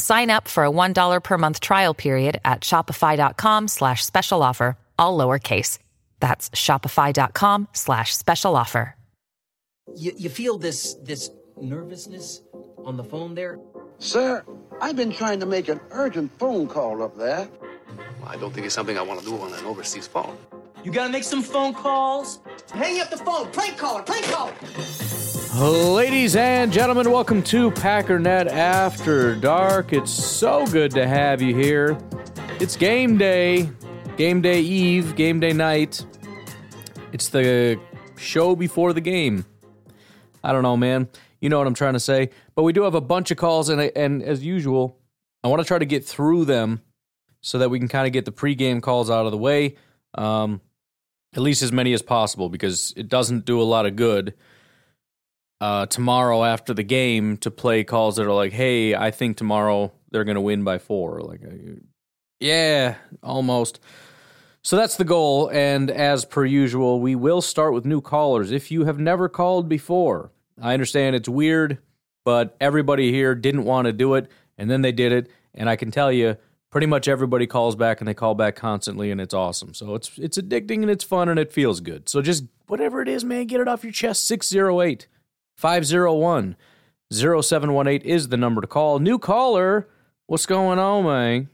Sign up for a $1 per month trial period at shopify.com slash special offer, all lowercase. That's shopify.com slash special offer. You, you feel this this nervousness on the phone there? Sir, I've been trying to make an urgent phone call up there. I don't think it's something I want to do on an overseas phone. You gotta make some phone calls. Hang up the phone. Prank caller. Prank caller. Ladies and gentlemen, welcome to Packernet After Dark. It's so good to have you here. It's game day, game day eve, game day night. It's the show before the game. I don't know, man. You know what I'm trying to say. But we do have a bunch of calls, and and as usual, I want to try to get through them so that we can kind of get the pregame calls out of the way, um, at least as many as possible, because it doesn't do a lot of good uh, tomorrow after the game to play calls that are like, "Hey, I think tomorrow they're going to win by four. Like, uh, yeah, almost. So that's the goal. And as per usual, we will start with new callers. If you have never called before, I understand it's weird, but everybody here didn't want to do it, and then they did it. And I can tell you, pretty much everybody calls back and they call back constantly, and it's awesome. So it's it's addicting and it's fun and it feels good. So just whatever it is, man, get it off your chest. 608 501 0718 is the number to call. New caller, what's going on, man?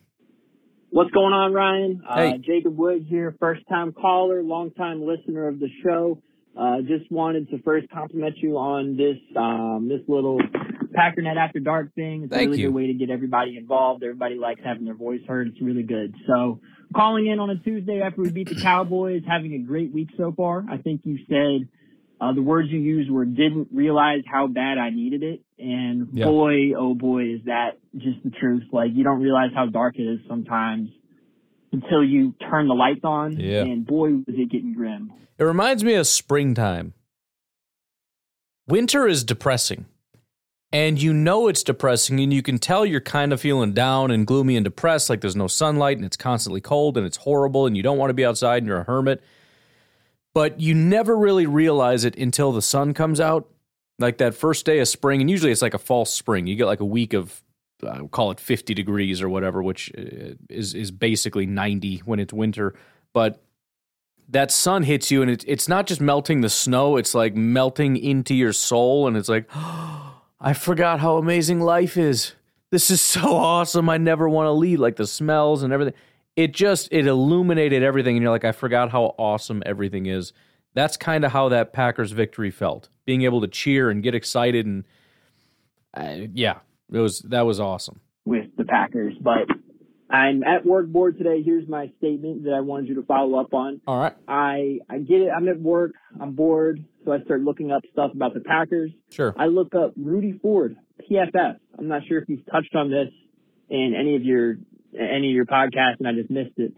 What's going on, Ryan? Hey. Uh, Jacob Woods here, first time caller, long time listener of the show. Uh, just wanted to first compliment you on this um, this little Packernet After Dark thing. It's a really you. good way to get everybody involved. Everybody likes having their voice heard. It's really good. So calling in on a Tuesday after we beat the Cowboys, having a great week so far. I think you said uh, the words you used were didn't realize how bad I needed it. And Yeah. boy, oh boy, is that just the truth. Like you don't realize how dark it is sometimes until you turn the lights on. Yeah. And boy, was it getting grim. It reminds me of springtime. Winter is depressing. And you know it's depressing, and you can tell you're kind of feeling down and gloomy and depressed, like there's no sunlight and it's constantly cold and it's horrible, and you don't want to be outside and you're a hermit. But you never really realize it until the sun comes out, like that first day of spring. And usually it's like a false spring. You get like a week of, uh, call it 50 degrees or whatever, which uh, is, is basically 90 when it's winter. But that sun hits you and it, it's not just melting the snow it's like melting into your soul and it's like i forgot how amazing life is this is so awesome i never want to leave like the smells and everything it just it illuminated everything and you're like i forgot how awesome everything is that's kind of how that packers victory felt being able to cheer and get excited and uh, yeah it was that was awesome with the Packers. But I'm at work board today. Here's my statement that I wanted you to follow up on. all right I I get it. I'm at work. I'm bored, so I start looking up stuff about the Packers. sure I look up Rudy Ford PFF. I'm not sure if you've touched on this in any of your any of your podcasts, and I just missed it.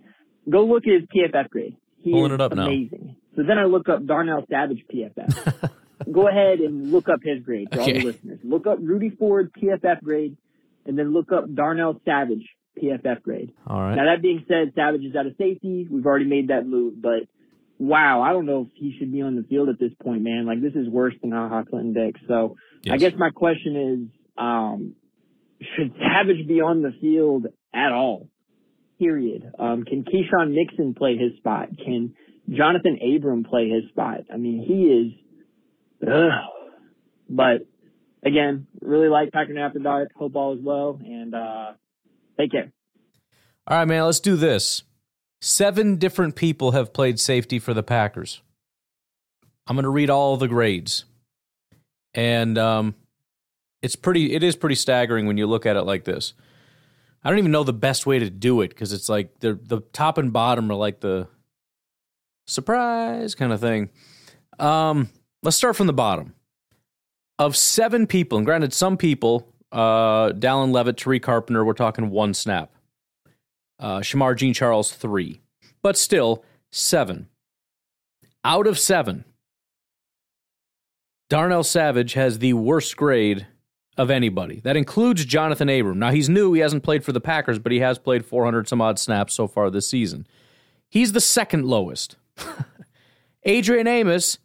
Go look at his PFF grade. He Pulling it up now. amazing. So then I look up Darnell Savage PFF. Go ahead and look up his grade for all the listeners. Look up Rudy Ford PFF grade, and then look up Darnell Savage PFF grade. all right Now that being said, Savage is out of safety. We've already made that move, but wow, I don't know if he should be on the field at this point, man. Like this is worse than Ha Ha Clinton Dix. So I guess my question is, um, should Savage be on the field at all? Period. Um, can Keisean Nixon play his spot? Can Jonathan Abram play his spot? I mean, he is, ugh. but again, really like Packing After Dark. Hope all is well. And, uh, Take care. All right, man, let's do this. Seven different people have played safety for the Packers. I'm going to read all the grades. And um, it's pretty it is pretty staggering when you look at it like this. I don't even know the best way to do it because it's like the the top and bottom are like the surprise kind of thing. Um, let's start from the bottom. Of seven people, and granted, some people, uh, Dallin Leavitt, Tariq Carpenter, we're talking one snap. Uh, Shemar Jean Charles, three. But still, seven. Out of seven, Darnell Savage has the worst grade of anybody. That includes Jonathan Abram. Now, he's new. He hasn't played for the Packers, but he has played 400 some odd snaps so far this season. He's the second lowest. Adrian Amos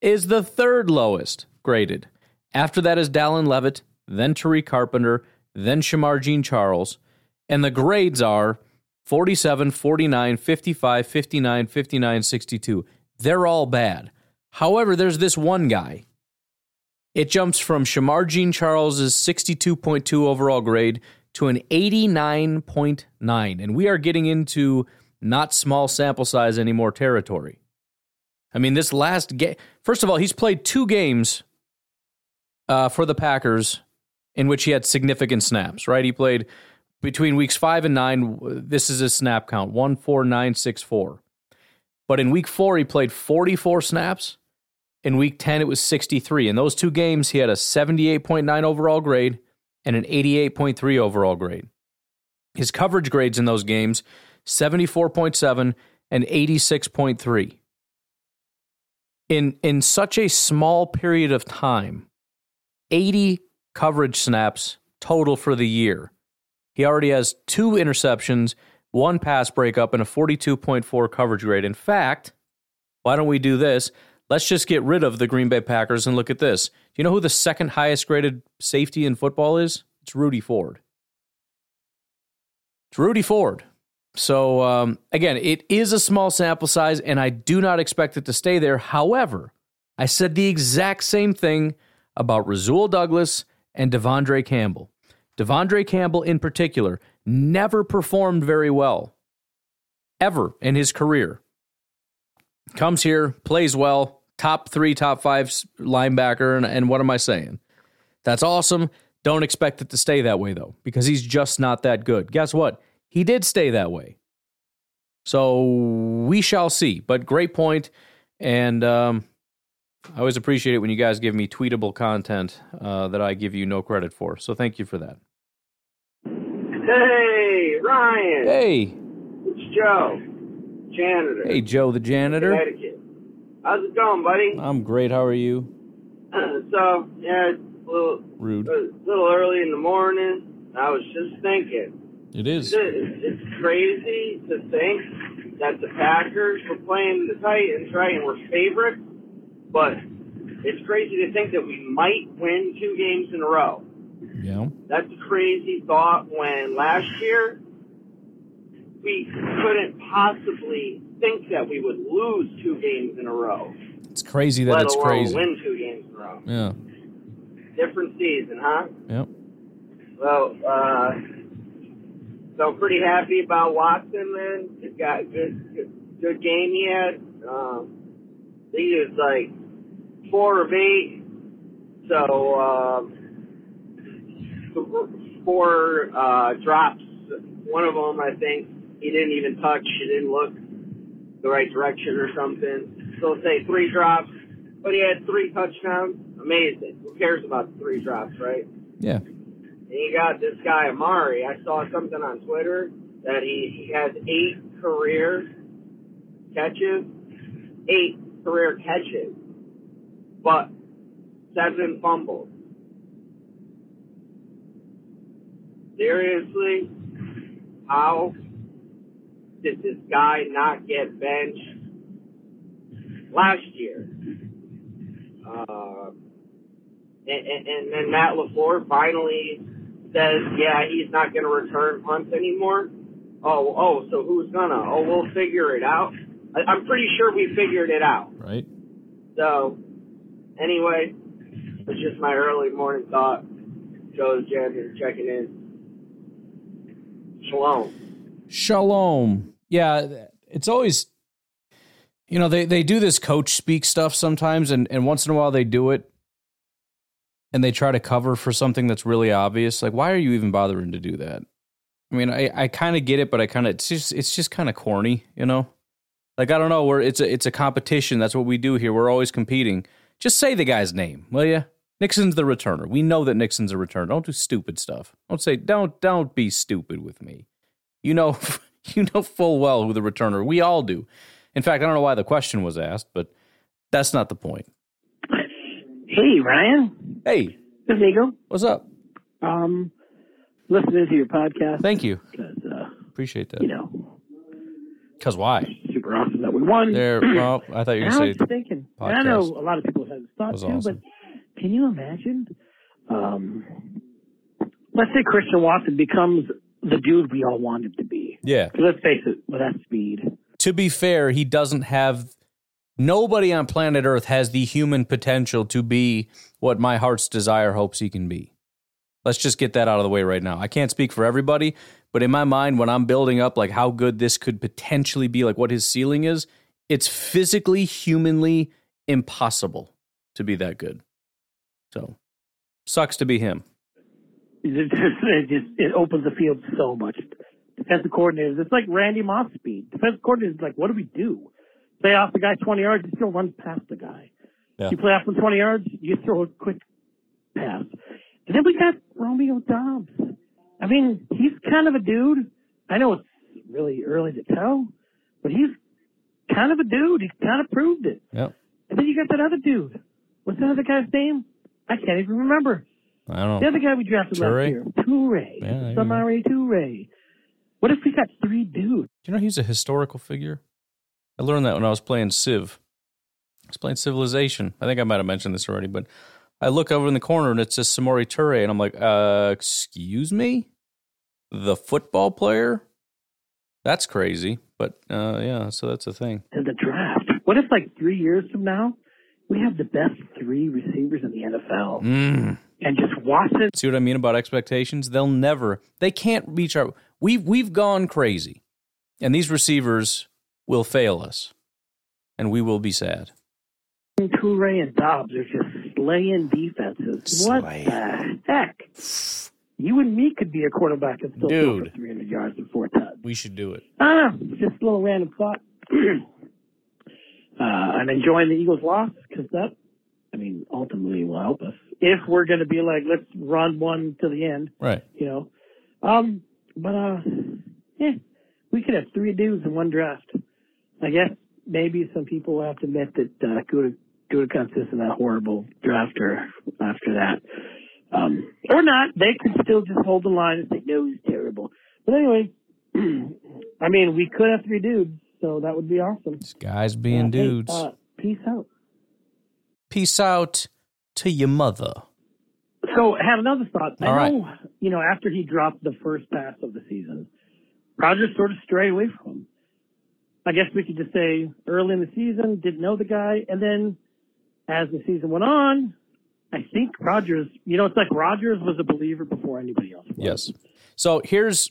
is the third lowest graded. After that is Dallin Leavitt, then Tariq Carpenter, then Shemar Jean Charles. And the grades are 47, 49, 55, 59, 59, 62. They're all bad. However, there's this one guy. It jumps from Shemar Jean Charles's 62.2 overall grade to an 89.9. And we are getting into not small sample size anymore territory. I mean, this last game, first of all, he's played two games uh, for the Packers in which he had significant snaps, right? He played between weeks five and nine. This is his snap count one, four, nine, six, four. But in week four, he played 44 snaps. In week 10, it was 63. In those two games, he had a 78.9 overall grade and an 88.3 overall grade. His coverage grades in those games 74.7 and 86.3. In in such a small period of time, 80 coverage snaps total for the year. He already has two interceptions, one pass breakup, and a 42.4 coverage grade. In fact, why don't we do this? Let's just get rid of the Green Bay Packers and look at this. Do you know who the second highest graded safety in football is? It's Rudy Ford. It's Rudy Ford. So, um, again, it is a small sample size, and I do not expect it to stay there. However, I said the exact same thing about Rasul Douglas and De'Vondre Campbell. De'Vondre Campbell, in particular, never performed very well, ever in his career. Comes here, plays well, top three, top five linebacker, and, and what am I saying? That's awesome. Don't expect it to stay that way, though, because he's just not that good. Guess what? He did stay that way. So we shall see. But great point, and um, I always appreciate it when you guys give me tweetable content uh, that I give you no credit for. So thank you for that. Hey, Ryan. Hey. It's Joe, janitor. Hey, Joe the janitor. Connecticut. How's it going, buddy? I'm great. How are you? so, yeah, it's a little, Rude. a little early in the morning. I was just thinking. It is. It's, it's crazy to think that the Packers were playing the Titans, right, and we're favorites. But it's crazy to think that we might win two games in a row. Yeah. That's a crazy thought when last year we couldn't possibly think that we would lose two games in a row. It's crazy that let it's alone crazy. win two games in a row. Yeah. Different season, huh? Yep. Well, uh, so pretty happy about Watson, Then He got good, good, good game he had. Um, he was like four of eight. So, um, four uh, drops. One of them, I think, he didn't even touch. He didn't look the right direction or something. So say three drops, but he had three touchdowns. Amazing. Who cares about the three drops, right? Yeah. And you got this guy Amari. I saw something on Twitter that he, he has eight career catches, eight career catches, but seven fumbles. Seriously, how did this guy not get benched last year? Uh, and, and, and then Matt LaFleur finally says, yeah, he's not going to return punts anymore. Oh, oh, so who's gonna? Oh, we'll figure it out. I, I'm pretty sure we figured it out. Right. So, anyway, it's just my early morning thought. Joe's janitor checking in. Shalom. Shalom. Yeah, it's always you know, they, they do this coach speak stuff sometimes and, and once in a while they do it and they try to cover for something that's really obvious. Like, why are you even bothering to do that? I mean, I, I kind of get it, but I kind of it's just it's just kind of corny, you know. Like I don't know, we're it's a it's a competition. That's what we do here. We're always competing. Just say the guy's name, will you? Nixon's the returner. We know that Nixon's a returner. Don't do stupid stuff. Don't say don't don't be stupid with me. You know you know full well who the returner. We all do. In fact, I don't know why the question was asked, but that's not the point. Hey, Ryan. Hey, this is Eagle. What's up? Um, listening to your podcast. Thank you. Uh, Appreciate that. You know, because why? Super awesome that we won. There. Well, I thought you were going to say. thinking, and I know a lot of people have thought too, awesome. but can you imagine? Um, let's say Christian Watson becomes the dude we all want him to be. Yeah. let's face it, with that speed, To be fair, he doesn't have. Nobody on planet Earth has the human potential to be what my heart's desire hopes he can be. Let's just get that out of the way right now. I can't speak for everybody, but in my mind, when I'm building up like how good this could potentially be, like what his ceiling is, it's physically, humanly impossible to be that good. So, sucks to be him. it just, it just it opens the field so much. Defensive coordinators, it's like Randy Moss speed. Defensive coordinators, like, what do we do? Play off the guy 20 yards, you still run past the guy. Yeah. You play off him 20 yards, you throw a quick pass. And then we got Romeo Doubs. I mean, he's kind of a dude. I know it's really early to tell, but he's kind of a dude. He's kind of proved it. Yep. And then you got that other dude. What's that other guy's name? I can't even remember. I don't know. The other guy we drafted Toure? last year, Toure, Yeah. Samori Toure. What if we got three dudes? Do you know he's a historical figure? I learned that when I was playing Civ. I was playing Civilization. I think I might have mentioned this already, but I look over in the corner and it says Samori Toure, and I'm like, uh, excuse me? The football player? That's crazy. But uh, yeah, so that's a thing. to the draft. What if like three years from now we have the best three receivers in the NFL Mm. and just watch Watson? See what I mean about expectations? They'll never, they can't reach our. We've we've gone crazy, and these receivers will fail us, and we will be sad. And Toure and Doubs are just slaying defenses. What the heck? You and me could be a quarterback and still throw Dude. for 300 yards and four touchdowns. We should do it. I don't know. Just a little random thought. uh, I'm enjoying the Eagles' loss because that, I mean, ultimately will help us. If we're going to be like, let's run one to the end, Right. you know. Um, but, uh, yeah, we could have three dudes in one draft. I guess maybe some people will have to admit that, uh, Guda, Guda isn't that horrible drafter after that. Um, or not. They could still just hold the line and say, no, he's terrible. But anyway, I mean, we could have three dudes, so that would be awesome. Guys being Uh, hey, dudes. uh, peace out. Peace out to your mother. So I have another thought. I All right. know, you know, after he dropped the first pass of the season, Rodgers sort of strayed away from him. I guess we could just say early in the season, didn't know the guy, and then as the season went on, I think Rodgers, you know, it's like Rodgers was a believer before anybody else. Was. Yes. So here's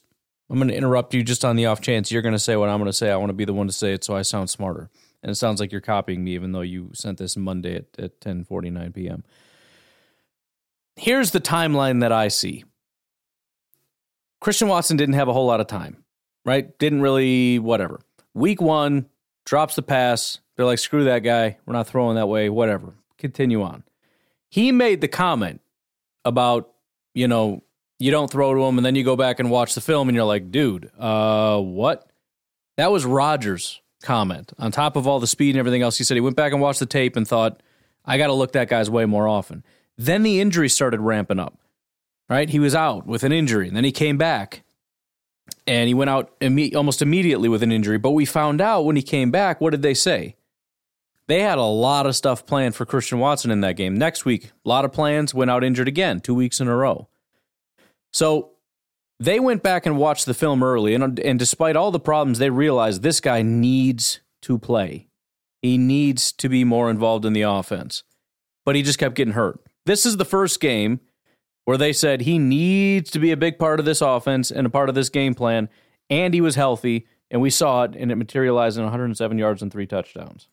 I'm going to interrupt you just on the off chance you're going to say what I'm going to say. I want to be the one to say it so I sound smarter. And it sounds like you're copying me, even though you sent this Monday at, at 10:49 p.m. Here's the timeline that I see. Christian Watson didn't have a whole lot of time, right? Didn't really whatever. Week one drops the pass. They're like, screw that guy. We're not throwing that way. Whatever. Continue on. He made the comment about you know you don't throw to him and then you go back and watch the film and you're like dude uh what that was rodgers comment on top of all the speed and everything else he said he went back and watched the tape and thought i got to look that guy's way more often then the injury started ramping up right he was out with an injury and then he came back and he went out imme- almost immediately with an injury but we found out when he came back what did they say they had a lot of stuff planned for Christian Watson in that game. Next week, a lot of plans, went out injured again, two weeks in a row. So they went back and watched the film early, and, and despite all the problems, they realized this guy needs to play. He needs to be more involved in the offense. But he just kept getting hurt. This is the first game where they said he needs to be a big part of this offense and a part of this game plan, and he was healthy, and we saw it, and it materialized in 107 yards and three touchdowns.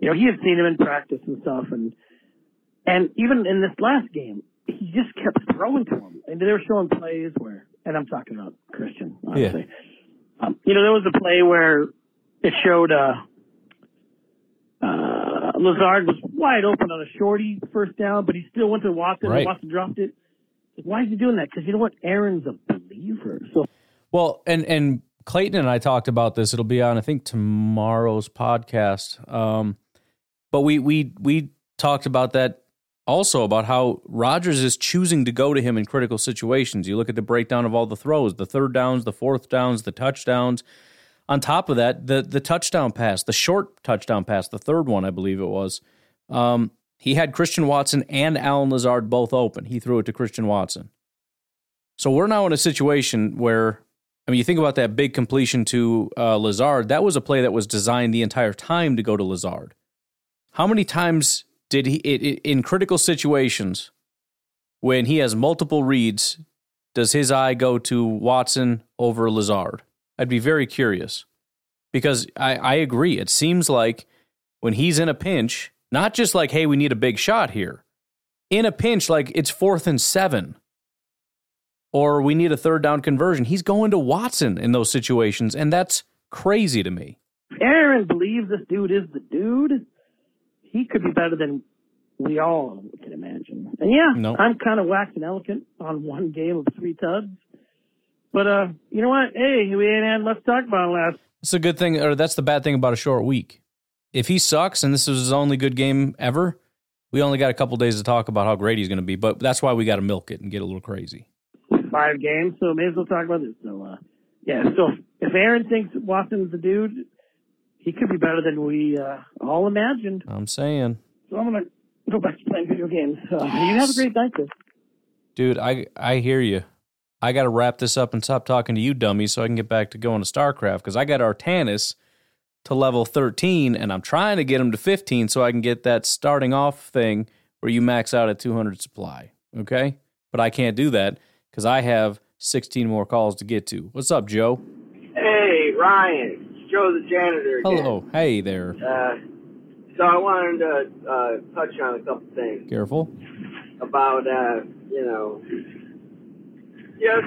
You know, he had seen him in practice and stuff, and and even in this last game, he just kept throwing to him. And they were showing plays where, and I'm talking about Christian, obviously. Yeah. Um, you know, there was a play where it showed uh, uh, Lazard was wide open on a shorty first down, but he still went to Watson right. and Watson dropped it. Why is he doing that? Because you know what? Aaron's a believer. So well, and and Clayton and I talked about this. It'll be on I think tomorrow's podcast. Um, but we we we talked about that also about how Rodgers is choosing to go to him in critical situations. You look at the breakdown of all the throws, the third downs, the fourth downs, the touchdowns. On top of that, the the touchdown pass, the short touchdown pass, the third one, I believe it was. Um, he had Christian Watson and Allen Lazard both open. He threw it to Christian Watson. So we're now in a situation where, I mean, you think about that big completion to uh, Lazard. That was a play that was designed the entire time to go to Lazard. How many times did he, it, it, in critical situations, when he has multiple reads, does his eye go to Watson over Lazard? I'd be very curious because I, I agree. It seems like when he's in a pinch, not just like, hey, we need a big shot here. In a pinch, like it's fourth and seven, or we need a third down conversion. He's going to Watson in those situations, and that's crazy to me. Aaron believes this dude is the dude. He could be better than we all can imagine. And yeah, nope. I'm kind of waxing eloquent on one game of three tubs. But uh, you know what? Hey, we ain't had much to talk about last. It's a good thing, or that's the bad thing about a short week if he sucks and this is his only good game ever, we only got a couple days to talk about how great he's going to be. But that's why we got to milk it and get a little crazy. Five games, so may as well talk about this. So, uh, yeah. So if Aaron thinks Watson's the dude, he could be better than we uh, all imagined. I'm saying. So I'm gonna go back to playing video games. Uh, you have a great night, Chris. Dude, I I hear you. I got to wrap this up and stop talking to you, dummy, so I can get back to going to StarCraft because I got Artanis to level 13 and I'm trying to get him to 15 so I can get that starting off thing where you max out at 200 supply. Okay? But I can't do that because I have 16 more calls to get to. What's up, Joe? Hey, Ryan. It's Joe the janitor. Again. Hello. Hey there. Uh, so I wanted to uh, touch on a couple things. Careful. About, uh, you know, yes,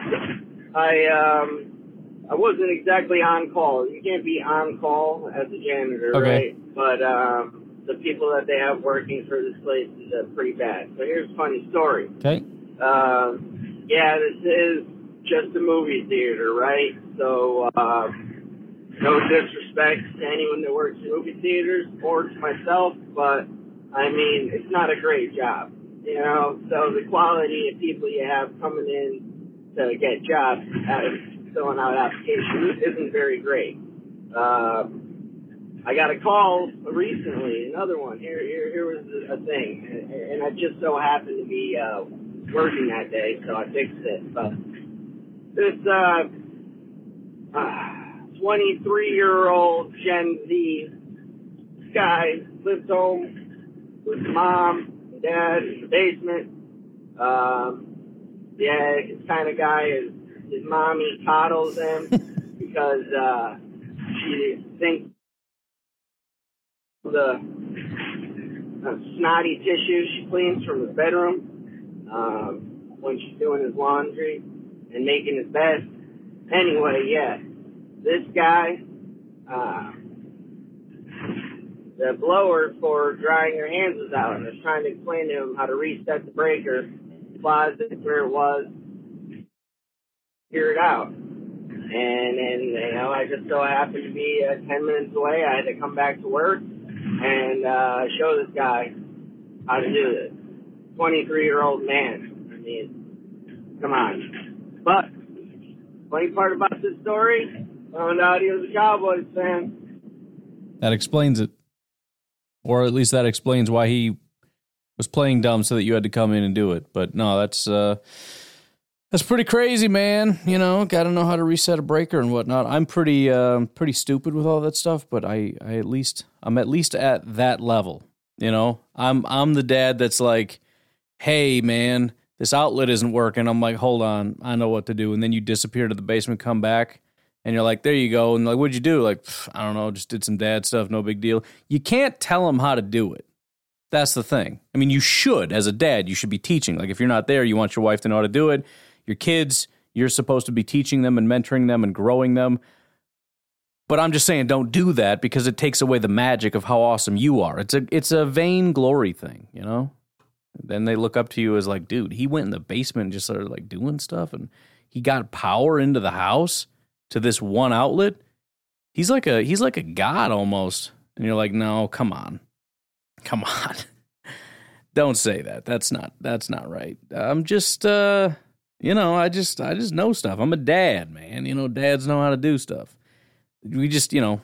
I, um, I wasn't exactly on call. You can't be on call as a janitor, okay. right? But um, the people that they have working for this place is uh, pretty bad. So here's a funny story. Okay. Um, yeah, this is just a movie theater, right? So um, no disrespect to anyone that works in movie theaters or to myself, but I mean it's not a great job, you know. So the quality of people you have coming in to get jobs filling out applications isn't very great. Uh, I got a call recently, another one. Here, here, here was a thing, and, I just so happened to be uh, working that day, so I fixed it. But this uh, uh, 23-year-old Gen Z guy lives home with mom, and dad in the basement. Um, yeah, kind of guy is his mommy coddles him because uh, she thinks the uh, snotty tissue she cleans from his bedroom um, when she's doing his laundry and making his bed. Anyway, yeah, this guy, uh, the blower for drying her hands was out, and I was trying to explain to him how to reset the breaker, closet where it was, figure it out. And and you know, I just so happened to be uh, ten minutes away. I had to come back to work and uh, show this guy how to do this. Twenty-three year old man. I mean, come on. But funny part about this story, found out he was a Cowboys fan. That explains it, or at least that explains why he was playing dumb so that you had to come in and do it. But no, that's. Uh, that's pretty crazy, man. You know, got to know how to reset a breaker and whatnot. I'm pretty, uh, pretty stupid with all that stuff, but I, I at least, I'm at least at that level. You know, I'm, I'm the dad that's like, hey, man, this outlet isn't working. I'm like, hold on, I know what to do. And then you disappear to the basement, come back, and you're like, there you go. And like, what'd you do? Like, I don't know, just did some dad stuff, no big deal. You can't tell them how to do it. That's the thing. I mean, you should, as a dad, you should be teaching. Like, if you're not there, you want your wife to know how to do it. Your kids, you're supposed to be teaching them and mentoring them and growing them. But I'm just saying, don't do that because it takes away the magic of how awesome you are. It's a it's a vain glory thing, you know. Then they look up to you as like, dude, he went in the basement and just started like doing stuff, and he got power into the house to this one outlet. He's like a he's like a god almost, and you're like, no, come on, come on, don't say that. That's not that's not right. I'm just uh, you know, I just I just know stuff. I'm a dad, man. You know, dads know how to do stuff we just you know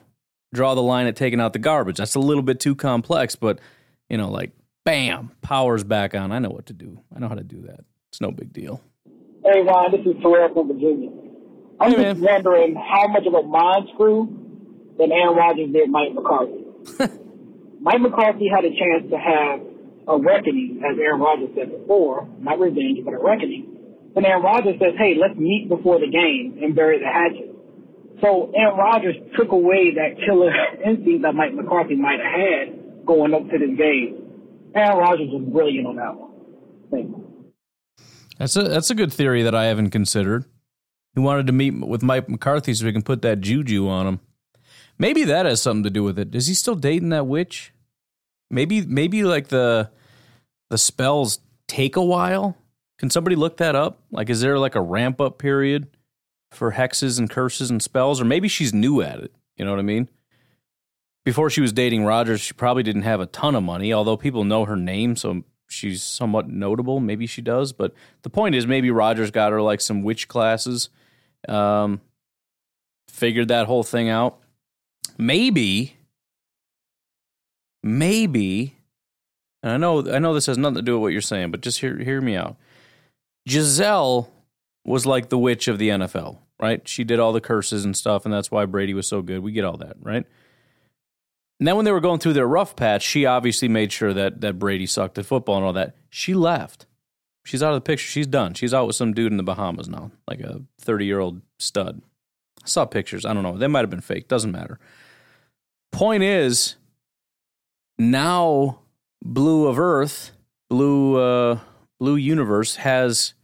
draw the line at taking out the garbage. That's a little bit too complex, but you know, like bam, power's back on. I know what to do. I know how to do that. It's no big deal. Hey Ron, this is Terrell from Virginia. I'm Hey, just man. wondering how much of a mind screw that Aaron Rodgers did Mike McCarthy. Mike McCarthy had a chance to have a reckoning, as Aaron Rodgers said before, not revenge, but a reckoning. And Aaron Rodgers says, hey, let's meet before the game and bury the hatchet. So Aaron Rodgers took away that killer instinct that Mike McCarthy might have had going up to this game. Aaron Rodgers was brilliant on that one. Thank. That's a that's a good theory that I haven't considered. He wanted to meet with Mike McCarthy so he can put that juju on him. Maybe that has something to do with it. Is he still dating that witch? Maybe maybe like the the spells take a while. Can somebody look that up? Like, is there like a ramp up period for hexes and curses and spells, or maybe she's new at it? You know what I mean? Before she was dating Rodgers, she probably didn't have a ton of money, although people know her name, so she's somewhat notable. Maybe she does, but the point is, maybe Rodgers got her like some witch classes, um, figured that whole thing out. Maybe, maybe, and I know I know this has nothing to do with what you're saying, but just hear hear me out. Gisele was like the witch of the NFL, right? She did all the curses and stuff, and that's why Brady was so good. We get all that, right? And then when they were going through their rough patch, she obviously made sure that that Brady sucked at football and all that. She left. She's out of the picture. She's done. She's out with some dude in the Bahamas now, like a 30 year old stud. I saw pictures. I don't know. They might have been fake. Doesn't matter. Point is, now Blu of Earth, Blue uh, Blue Universe has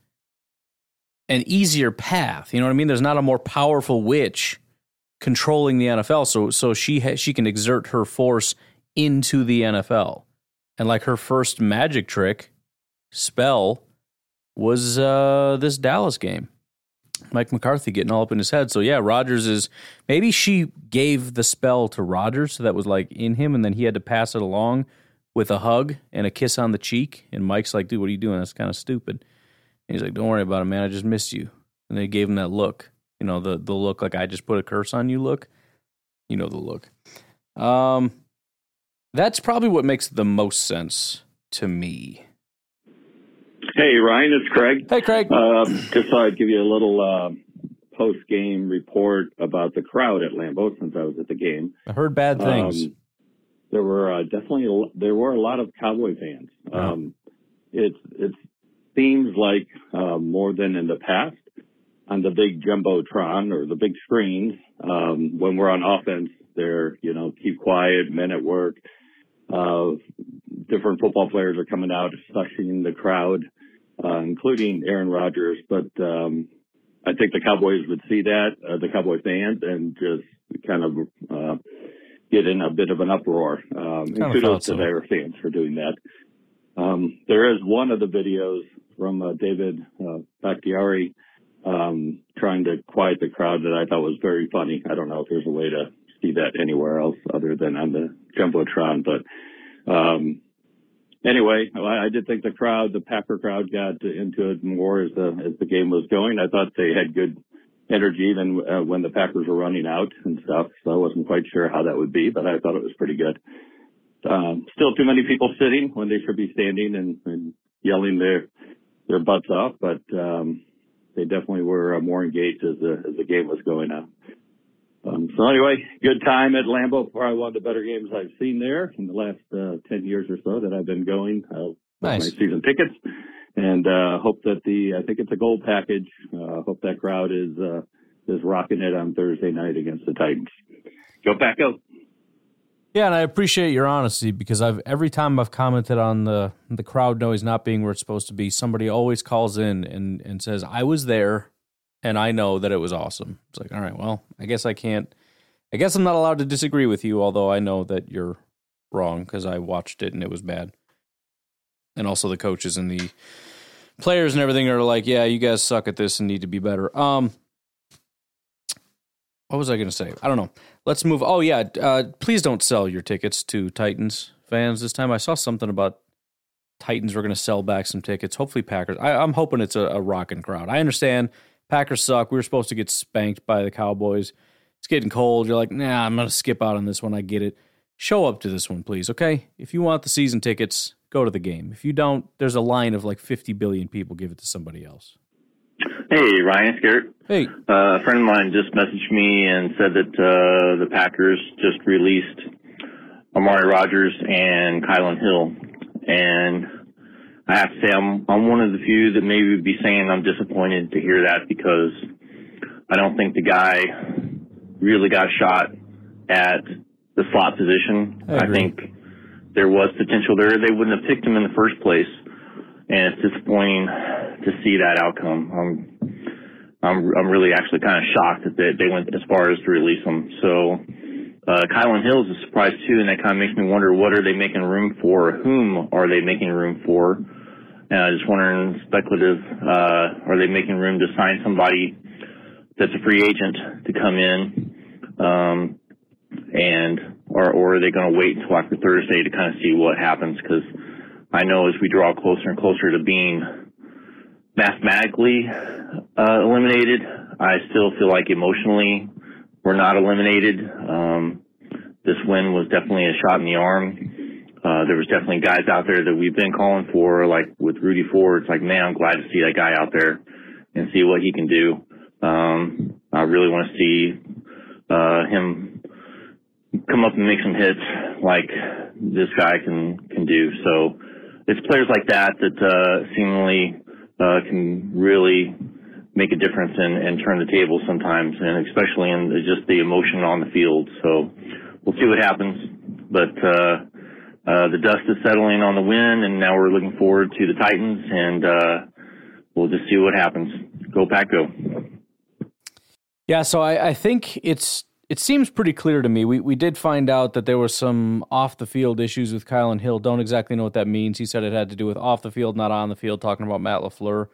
an easier path. You know what I mean? There's not a more powerful witch controlling the NFL, so so she ha- she can exert her force into the NFL. And like her first magic trick spell was uh, this Dallas game. Mike McCarthy getting all up in his head. So yeah, Rodgers is maybe she gave the spell to Rodgers so that was like in him, and then he had to pass it along with a hug and a kiss on the cheek. And Mike's like, "Dude, what are you doing? That's kind of stupid." And he's like, "Don't worry about it, man. I just missed you." And they gave him that look, you know, the the look like I just put a curse on you look. You know the look. Um, that's probably what makes the most sense to me. Hey, Ryan, it's Craig. Hey, Craig. Uh, just thought I'd give you a little uh, post game report about the crowd at Lambeau since I was at the game. I heard bad things. Um, there were uh, definitely a, there were a lot of Cowboy fans. Um, it it seems like uh, more than in the past on the big jumbotron or the big screens. Um, when we're on offense, they're you know keep quiet, men at work. Uh, different football players are coming out, sucking the crowd, uh, including Aaron Rodgers. But um, I think the Cowboys would see that, uh, the Cowboy fans, and just kind of uh, get in a bit of an uproar. Um, and kudos to their fans for doing that. Um, there is one of the videos from uh, David uh, Bakhtiari um, trying to quiet the crowd that I thought was very funny. I don't know if there's a way to see that anywhere else other than on the jumbotron, but um, anyway, I, did think the crowd, the Packer crowd, got into it more as the as the game was going. I thought they had good energy even uh, when the Packers were running out and stuff. So I wasn't quite sure how that would be, but I thought it was pretty good. Um, still too many people sitting when they should be standing and, and yelling their their butts off, but um, they definitely were more engaged as the as the game was going on. Um, so anyway, good time at Lambeau. Probably one of the better games I've seen there in the last uh, ten years or so that I've been going. Uh, Nice. My season tickets, and uh, hope that the I think it's a gold package. Uh, hope that crowd is uh, is rocking it on Thursday night against the Titans. Go back out. Yeah, and I appreciate your honesty because I've every time I've commented on the the crowd noise not being where it's supposed to be, somebody always calls in and and says I was there and I know that it was awesome. It's like, all right, well, I guess I can't I guess I'm not allowed to disagree with you, although I know that you're wrong because I watched it and it was bad. And also the coaches and the players and everything are like, yeah, you guys suck at this and need to be better. Um what was I going to say? I don't know. Let's move. Oh yeah, uh, please don't sell your tickets to Titans fans this time. I saw something about Titans were going to sell back some tickets. Hopefully Packers. I, am hoping it's a, a rocking crowd. I understand Packers suck. We were supposed to get spanked by the Cowboys. It's getting cold. You're like, nah, I'm going to skip out on this one. I get it. Show up to this one, please. Okay. If you want the season tickets, go to the game. If you don't, there's a line of like 50 billion people. Give it to somebody else. Hey, Ryan Scarrett. Hey. Uh, a friend of mine just messaged me and said that uh, the Packers just released Amari Rodgers and Kylin Hill. And I have to say, I'm, I'm one of the few that maybe would be saying I'm disappointed to hear that because I don't think the guy really got shot at the slot position. I, I think there was potential there. They wouldn't have picked him in the first place. And it's disappointing to see that outcome. I'm I'm I'm really actually kind of shocked that they, they went as far as to release him. So uh, Kylin Hill is a surprise too, and that kind of makes me wonder what are they making room for? Whom are they making room for? And I just wondering, speculative, uh, are they making room to sign somebody that's a free agent to come in? Um, and or or are they going to wait until after Thursday to kind of see what happens? Because I know as we draw closer and closer to being mathematically uh, eliminated. I still feel like emotionally we're not eliminated. Um, this win was definitely a shot in the arm. Uh, there was definitely guys out there that we've been calling for, like with Rudy Ford. It's like, man, I'm glad to see that guy out there and see what he can do. Um, I really want to see uh, him come up and make some hits like this guy can can do. So it's players like that that uh, seemingly uh, can really make a difference and, and turn the table sometimes, and especially in just the emotion on the field. So we'll see what happens. But uh, uh, the dust is settling on the win, and now we're looking forward to the Titans, and uh, we'll just see what happens. Go Pack, go! Yeah, so I, I think it's it seems pretty clear to me. We we did find out that there were some off the field issues with Kylin Hill. Don't exactly know what that means. He said it had to do with off the field, not on the field. Talking about Matt Lafleur,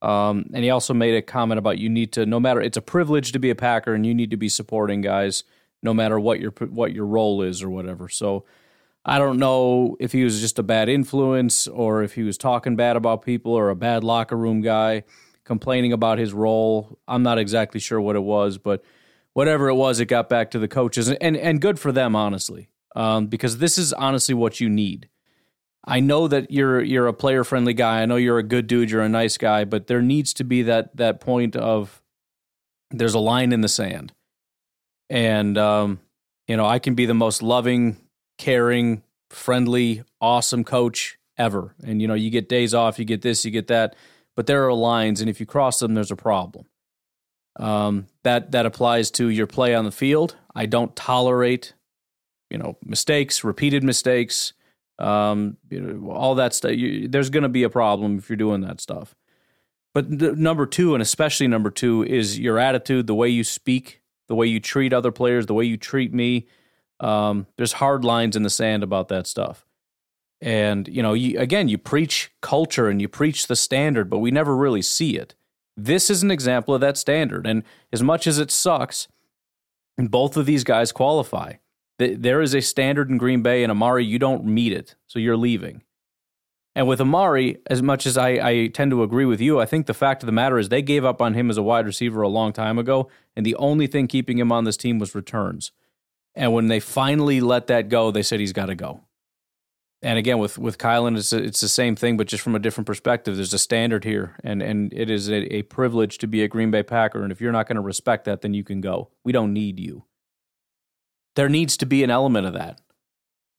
um, and he also made a comment about you need to no matter it's a privilege to be a Packer and you need to be supporting guys no matter what your what your role is or whatever. So I don't know if he was just a bad influence or if he was talking bad about people or a bad locker room guy complaining about his role. I'm not exactly sure what it was, but whatever it was, it got back to the coaches, and and good for them, honestly, um, because this is honestly what you need. I know that you're you're a player friendly guy. I know you're a good dude. You're a nice guy, but there needs to be that that point of there's a line in the sand, and um, you know I can be the most loving, caring, friendly, awesome coach ever, and you know you get days off, you get this, you get that, but there are lines, and if you cross them, there's a problem. Um, that that applies to your play on the field. I don't tolerate, you know, mistakes, repeated mistakes, um, you know, all that stuff. There's going to be a problem if you're doing that stuff. But number two, and especially number two, is your attitude, the way you speak, the way you treat other players, the way you treat me. Um, there's hard lines in the sand about that stuff. And you know, you, again, you preach culture and you preach the standard, but we never really see it. This is an example of that standard. And as much as it sucks, both of these guys qualify. There is a standard in Green Bay, and Amari, you don't meet it, so you're leaving. And with Amari, as much as I, I, tend to agree with you, I think the fact of the matter is they gave up on him as a wide receiver a long time ago, and the only thing keeping him on this team was returns. And when they finally let that go, they said he's got to go and again with with Kylin, it's a, it's the same thing, but just from a different perspective. There's a standard here, and and it is a, a privilege to be a Green Bay Packer. And if you're not going to respect that, then you can go. We don't need you. There needs to be an element of that.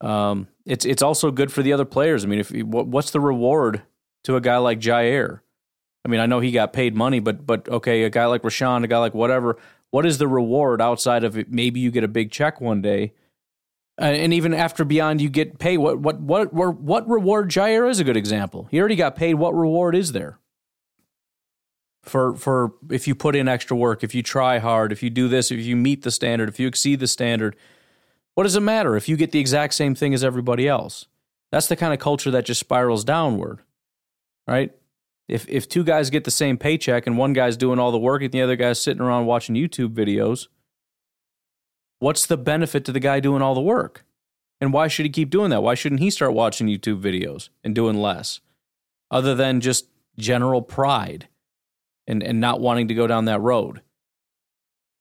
Um, it's it's also good for the other players. I mean, if what, what's the reward to a guy like Jair? I mean, I know he got paid money, but but okay, a guy like Rashawn, a guy like whatever. What is the reward outside of? Maybe you get a big check one day, uh, and even after beyond, you get paid. What what what what reward? Jaire is a good example. He already got paid. What reward is there? For for if you put in extra work, if you try hard, if you do this, if you meet the standard, if you exceed the standard, what does it matter if you get the exact same thing as everybody else? That's the kind of culture that just spirals downward, right? If if two guys get the same paycheck and one guy's doing all the work and the other guy's sitting around watching YouTube videos, what's the benefit to the guy doing all the work? And why should he keep doing that? Why shouldn't he start watching YouTube videos and doing less? Other than just general pride and, and not wanting to go down that road.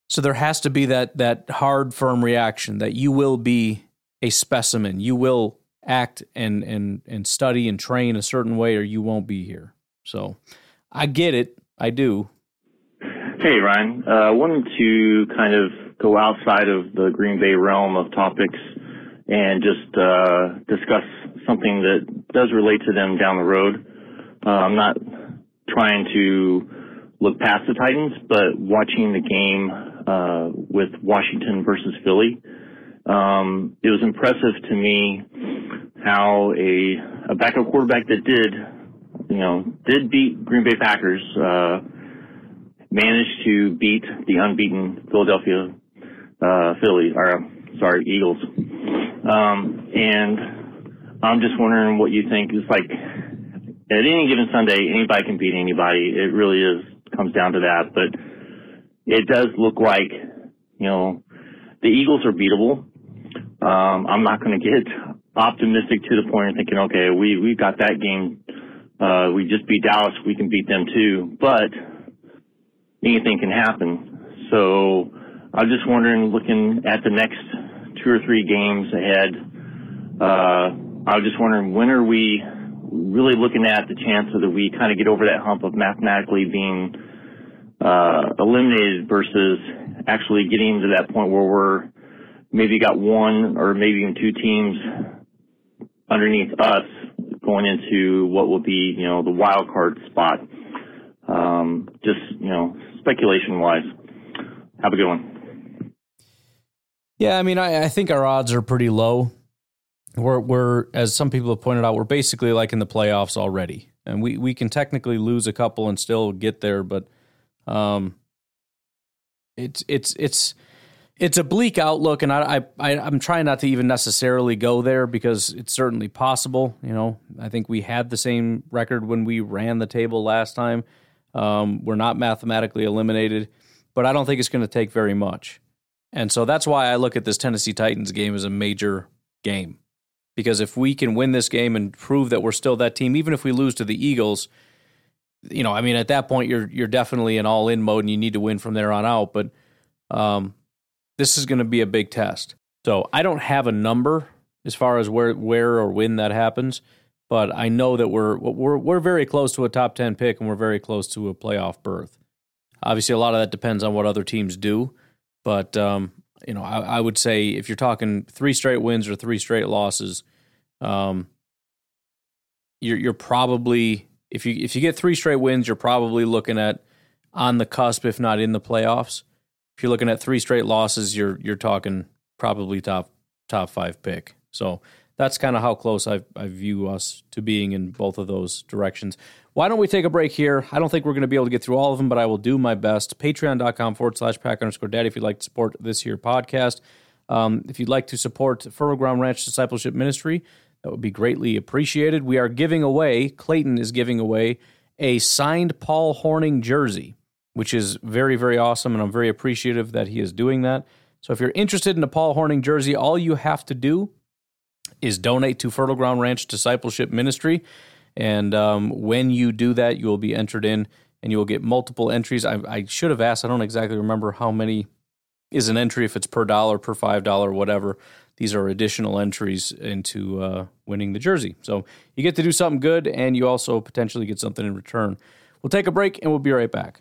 So there has to be that that hard, firm reaction that you will be a specimen. You will act and and and study and train a certain way, or you won't be here. So I get it. I do. Hey Ryan, uh, I wanted to kind of go outside of the Green Bay realm of topics and just uh, discuss something that does relate to them down the road. Uh, I'm not trying to look past the Titans, but watching the game uh, with Washington versus Philly, um, it was impressive to me how a, a backup quarterback that did, you know, did beat Green Bay Packers, uh, managed to beat the unbeaten Philadelphia uh, Philly, or sorry, Eagles. Um, and I'm just wondering what you think is like at any given Sunday, anybody can beat anybody. It really is comes down to that, but it does look like, you know, the Eagles are beatable. Um, I'm not going to get optimistic to the point of thinking, okay, we, we got that game. Uh, we just beat Dallas. We can beat them too, but anything can happen. So I'm just wondering, looking at the next two or three games ahead, uh, I was just wondering, when are we really looking at the chance that we kind of get over that hump of mathematically being uh, eliminated versus actually getting to that point where we're maybe got one or maybe even two teams underneath us going into what will be, you know, the wild card spot. Um, just, you know, speculation wise. Have a good one. Yeah, I mean, I, I think our odds are pretty low. We're, we're, as some people have pointed out, we're basically like in the playoffs already. And we, we can technically lose a couple and still get there, but um, it's it's it's it's a bleak outlook, and I, I I'm trying not to even necessarily go there because it's certainly possible. You know, I think we had the same record when we ran the table last time. Um, we're not mathematically eliminated, but I don't think it's going to take very much. And so that's why I look at this Tennessee Titans game as a major game. Because if we can win this game and prove that we're still that team, even if we lose to the Eagles, you know, I mean, at that point, you're you're definitely in all in mode, and you need to win from there on out. But um, this is going to be a big test. So I don't have a number as far as where where or when that happens, but I know that we're we're we're very close to a top ten pick, and we're very close to a playoff berth. Obviously, a lot of that depends on what other teams do, but um, you know, I, I, would say if you're talking three straight wins or three straight losses, um, you're you're probably if you if you get three straight wins, you're probably looking at on the cusp, if not in the playoffs. If you're looking at three straight losses, you're you're talking probably top top five pick. So that's kind of how close I, I view us to being in both of those directions. Why don't we take a break here? I don't think we're going to be able to get through all of them, but I will do my best. Patreon.com forward slash pack underscore daddy if you'd like to support this here podcast. Um, if you'd like to support Fertile Ground Ranch Discipleship Ministry, that would be greatly appreciated. We are giving away, Clayton is giving away a signed Paul Hornung jersey, which is very, very awesome. And I'm very appreciative that he is doing that. So if you're interested in a Paul Hornung jersey, all you have to do is donate to Fertile Ground Ranch Discipleship Ministry. And um, when you do that, you will be entered in and you will get multiple entries. I, I should have asked, I don't exactly remember how many is an entry, if it's per dollar, per five dollar, whatever these are additional entries into uh, winning the jersey. So you get to do something good, and you also potentially get something in return. We'll take a break, and we'll be right back.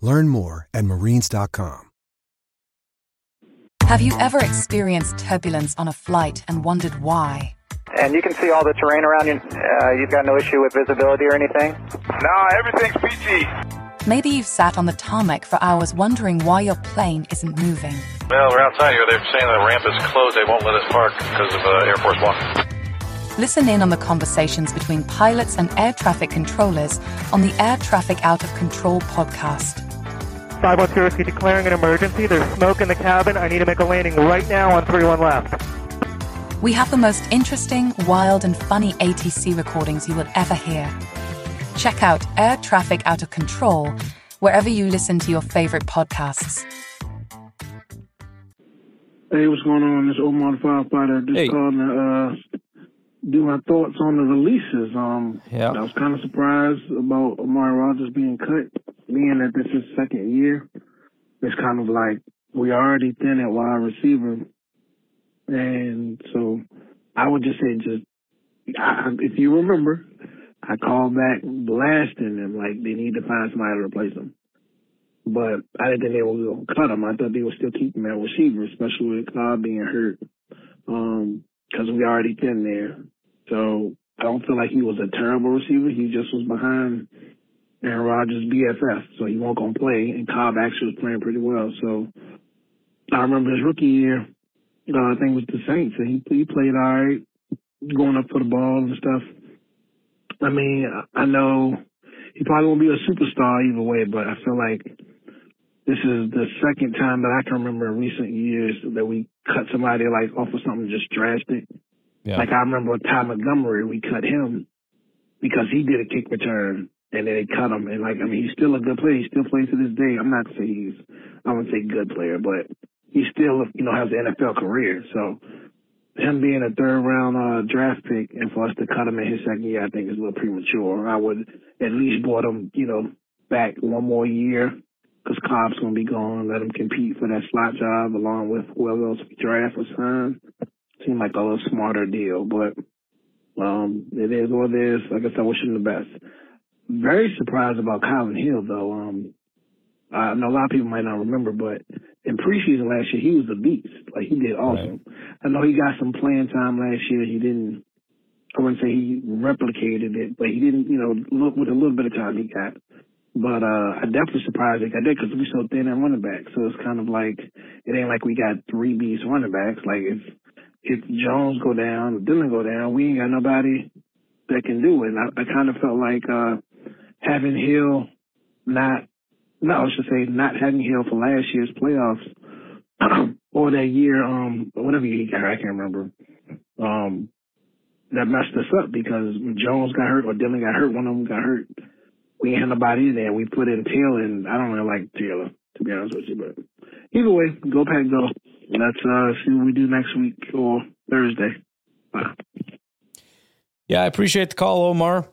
Learn more at marines.com. Have you ever experienced turbulence on a flight and wondered why? And you can see all the terrain around you. Uh, you've got no issue with visibility or anything? No, everything's peachy. Maybe you've sat on the tarmac for hours wondering why your plane isn't moving. Well, we're outside here. They're saying the ramp is closed. They won't let us park because of uh, Air Force One. Listen in on the conversations between pilots and air traffic controllers on the Air Traffic Out of Control podcast. 510 Whiskey declaring an emergency. There's smoke in the cabin. I need to make a landing right now on 31 left. We have the most interesting, wild, and funny ATC recordings you will ever hear. Check out Air Traffic Out of Control wherever you listen to your favorite podcasts. Hey, what's going on? This Omar the firefighter just Hey. calling to uh, do my thoughts on the releases. Um, Yeah. I was kind of surprised about Amari Rodgers being cut, being that this is second year. It's kind of like we already thin at wide receiver, and so I would just say, just I, if you remember, I called back blasting them like they need to find somebody to replace them. But I didn't think they were going to cut him. I thought they would still keep him at receiver, especially with Cobb being hurt. Um, cause we already been there. So I don't feel like he was a terrible receiver. He just was behind Aaron Rodgers' BFF. So he won't to play. And Cobb actually was playing pretty well. So I remember his rookie year, uh, I think it was the Saints and he, he played all right, going up for the ball and stuff. I mean, I know he probably won't be a superstar either way, but I feel like this is the second time that I can remember in recent years that we cut somebody like off of something just drastic. Yeah. Like I remember Ty Montgomery, we cut him because he did a kick return and then they cut him. And like, I mean, he's still a good player. He still plays to this day. I'm not saying he's, I wouldn't say good player, but he still, you know, has an NFL career. So him being a third round uh, draft pick and for us to cut him in his second year, I think is a little premature. I would at least brought him, you know, back one more year because Cobb's going to be gone. Let him compete for that slot job along with whoever else we draft or sign. Seemed like a little smarter deal, but um, it is what it is. Like I said, I wish him the best. Very surprised about Kylin Hill though. Um, I know a lot of people might not remember, but in preseason last year he was a beast. Like he did awesome. I know he got some playing time last year. He didn't I wouldn't say he replicated it, but he didn't, you know, look with a little bit of time he got. But uh, I definitely surprised they got that because we're so thin at running back. So it's kind of like it ain't like we got three beast running backs. Like if if Jones go down, Dillon go down, we ain't got nobody that can do it. And I, I kind of felt like uh, having Hill not, no, I should say not having Hill for last year's playoffs or that year, um, whatever year he got, I can't remember. Um, that messed us up because when Jones got hurt or Dillon got hurt, one of them got hurt. We nobody there. We put in Taylor, and I don't really like Taylor to be honest with you. But either way, go pack, go. Let's uh, see what we do next week or Thursday. Bye. Yeah, I appreciate the call, Omar.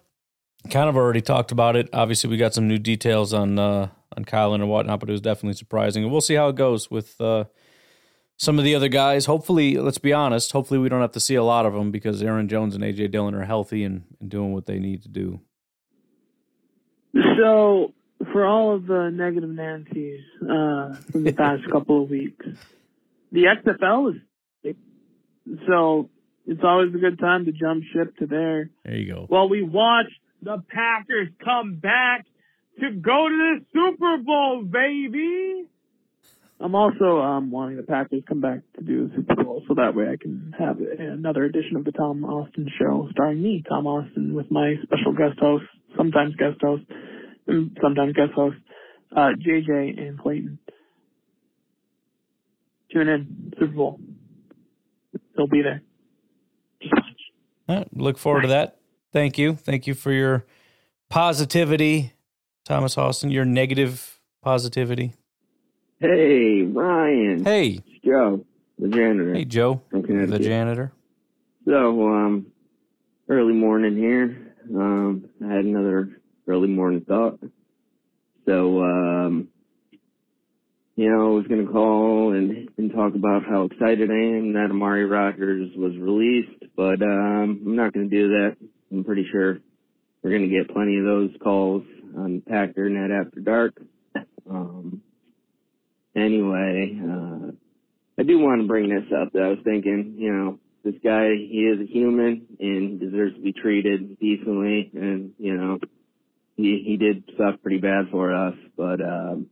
Kind of already talked about it. Obviously, we got some new details on uh, on Kylin and whatnot, but it was definitely surprising. And we'll see how it goes with uh, some of the other guys. Hopefully, let's be honest. Hopefully, we don't have to see a lot of them because Aaron Jones and AJ Dillon are healthy and, and doing what they need to do. So, for all of the negative Nancy's uh, from the past couple of weeks, the XFL is so it's always a good time to jump ship to there. There you go. Well, we watched the Packers come back to go to the Super Bowl, baby. I'm also um, wanting the Packers come back to do the Super Bowl, so that way I can have another edition of the Tom Austin Show starring me, Tom Austin, with my special guest host, sometimes guest host, and sometimes guest host, uh, JJ and Clayton. Tune in, Super Bowl. They'll be there. Right, look forward to that. Thank you. Thank you for your positivity, Thomas Austin, your negative positivity. Hey, Ryan. Hey. It's Joe, the janitor. Hey, Joe, the janitor. So, um, early morning here. Um, I had another early morning thought. So, um, you know, I was going to call and, and talk about how excited I am that Amari Rodgers was released, but um, I'm not going to do that. I'm pretty sure we're going to get plenty of those calls on Packer Net After Dark. Um, anyway, uh, I do want to bring this up. That I was thinking, you know, this guy, he is a human and deserves to be treated decently, and you know, he he did suck pretty bad for us, but um,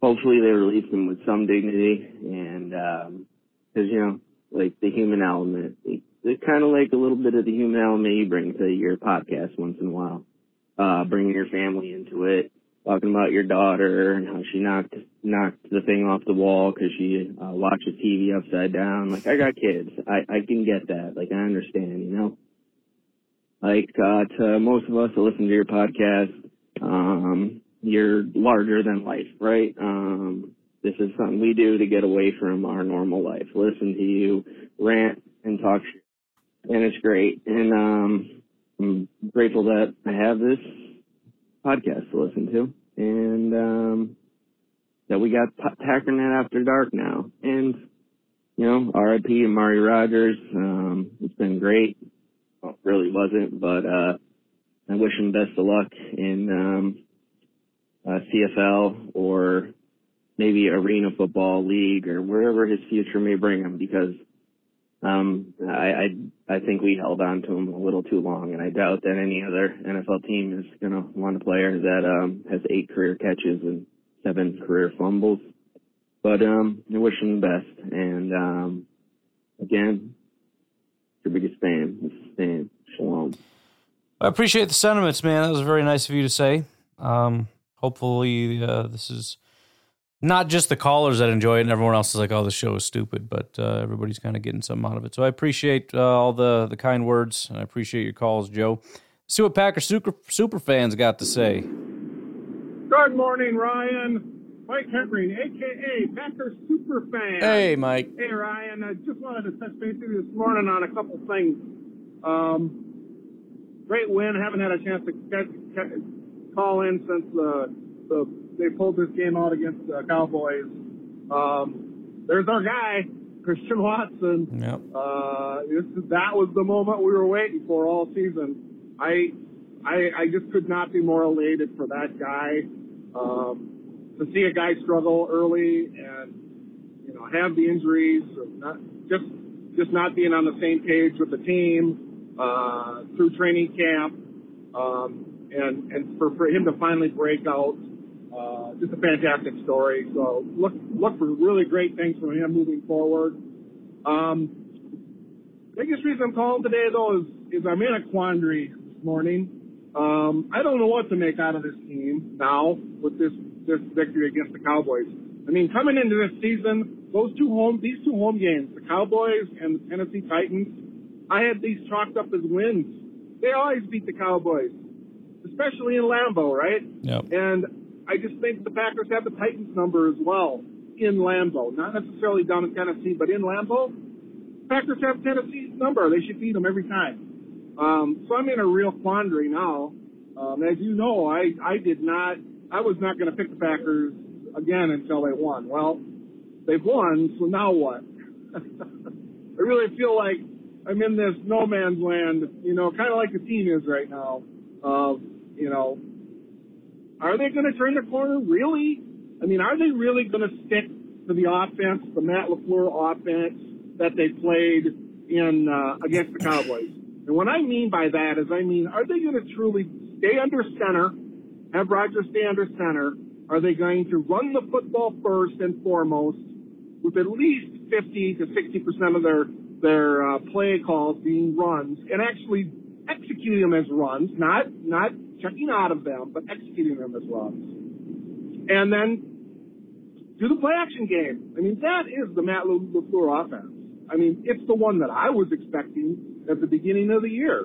hopefully they release him with some dignity, and um 'cause you know, like the human element, it's kind of like a little bit of the human element you bring to your podcast once in a while, uh, bringing your family into it talking about your daughter and how she knocked knocked the thing off the wall because she uh, watched the TV upside down. Like I got kids, I I can get that. Like I understand, you know. Like uh, to most of us that listen to your podcast, um, you're larger than life, right? Um, this is something we do to get away from our normal life. Listen to you rant and talk and it's great. And um, I'm grateful that I have this podcast to listen to, and um, that we got Packernet After Dark now, and you know, R.I.P. Amari Rodgers. Um, it's been great. Well, really wasn't, but uh, I wish him best of luck in um, uh, CFL or maybe Arena Football League or wherever his future may bring him, because um, I, I I think we held on to him a little too long, and I doubt that any other NFL team is going to want a player that um, has eight career catches and seven career fumbles. But um, I wish him the best, and um, again, your biggest fan, Stan. Shalom. I appreciate the sentiments, man. That was very nice of you to say. Um, hopefully, uh, this is not just the callers that enjoy it, and everyone else is like, "Oh, the show is stupid," but uh, everybody's kind of getting something out of it. So I appreciate uh, all the the kind words, and I appreciate your calls, Joe. See what Packer super super fans got to say. Good morning, Ryan. Mike Henry, aka Packer Super Fan. Hey, Mike. Hey, Ryan. I just wanted to touch base with you this morning on a couple things. Um, great win. Haven't had a chance to catch, catch, call in since uh, the they pulled this game out against the Cowboys. Um, there's our guy, Christian Watson. Yep. Uh, this that was the moment we were waiting for all season. I, I, I just could not be more elated for that guy. Um, to see a guy struggle early and you know have the injuries, not just just not being on the same page with the team, uh, through training camp, um, and and for, for him to finally break out. Uh, just a fantastic story. So look look for really great things from him moving forward. Um, biggest reason I'm calling today though is is I'm in a quandary this morning. Um, I don't know what to make out of this team now with this this victory against the Cowboys. I mean, coming into this season, those two home these two home games, the Cowboys and the Tennessee Titans, I had these chalked up as wins. They always beat the Cowboys, especially in Lambeau, right? Yep. And I just think the Packers have the Titans number as well in Lambeau, not necessarily down in Tennessee, but in Lambeau. Packers have Tennessee's number. They should beat them every time. Um, so I'm in a real quandary now. Um, as you know, I, I did not, I was not going to pick the Packers again until they won. Well, they've won, so now what? I really feel like I'm in this no man's land, you know, kind of like the team is right now. Of, you know, are they going to turn the corner? Really? I mean, are they really going to stick to the offense, the Matt LaFleur offense that they played in uh, against the Cowboys? And what I mean by that is, I mean, are they going to truly stay under center, have Rodgers stay under center? Are they going to run the football first and foremost, with at least 50 to 60 percent of their their uh, play calls being runs, and actually executing them as runs, not not checking out of them, but executing them as runs, and then do the play action game. I mean, that is the Matt LaFleur offense. I mean, it's the one that I was expecting at the beginning of the year.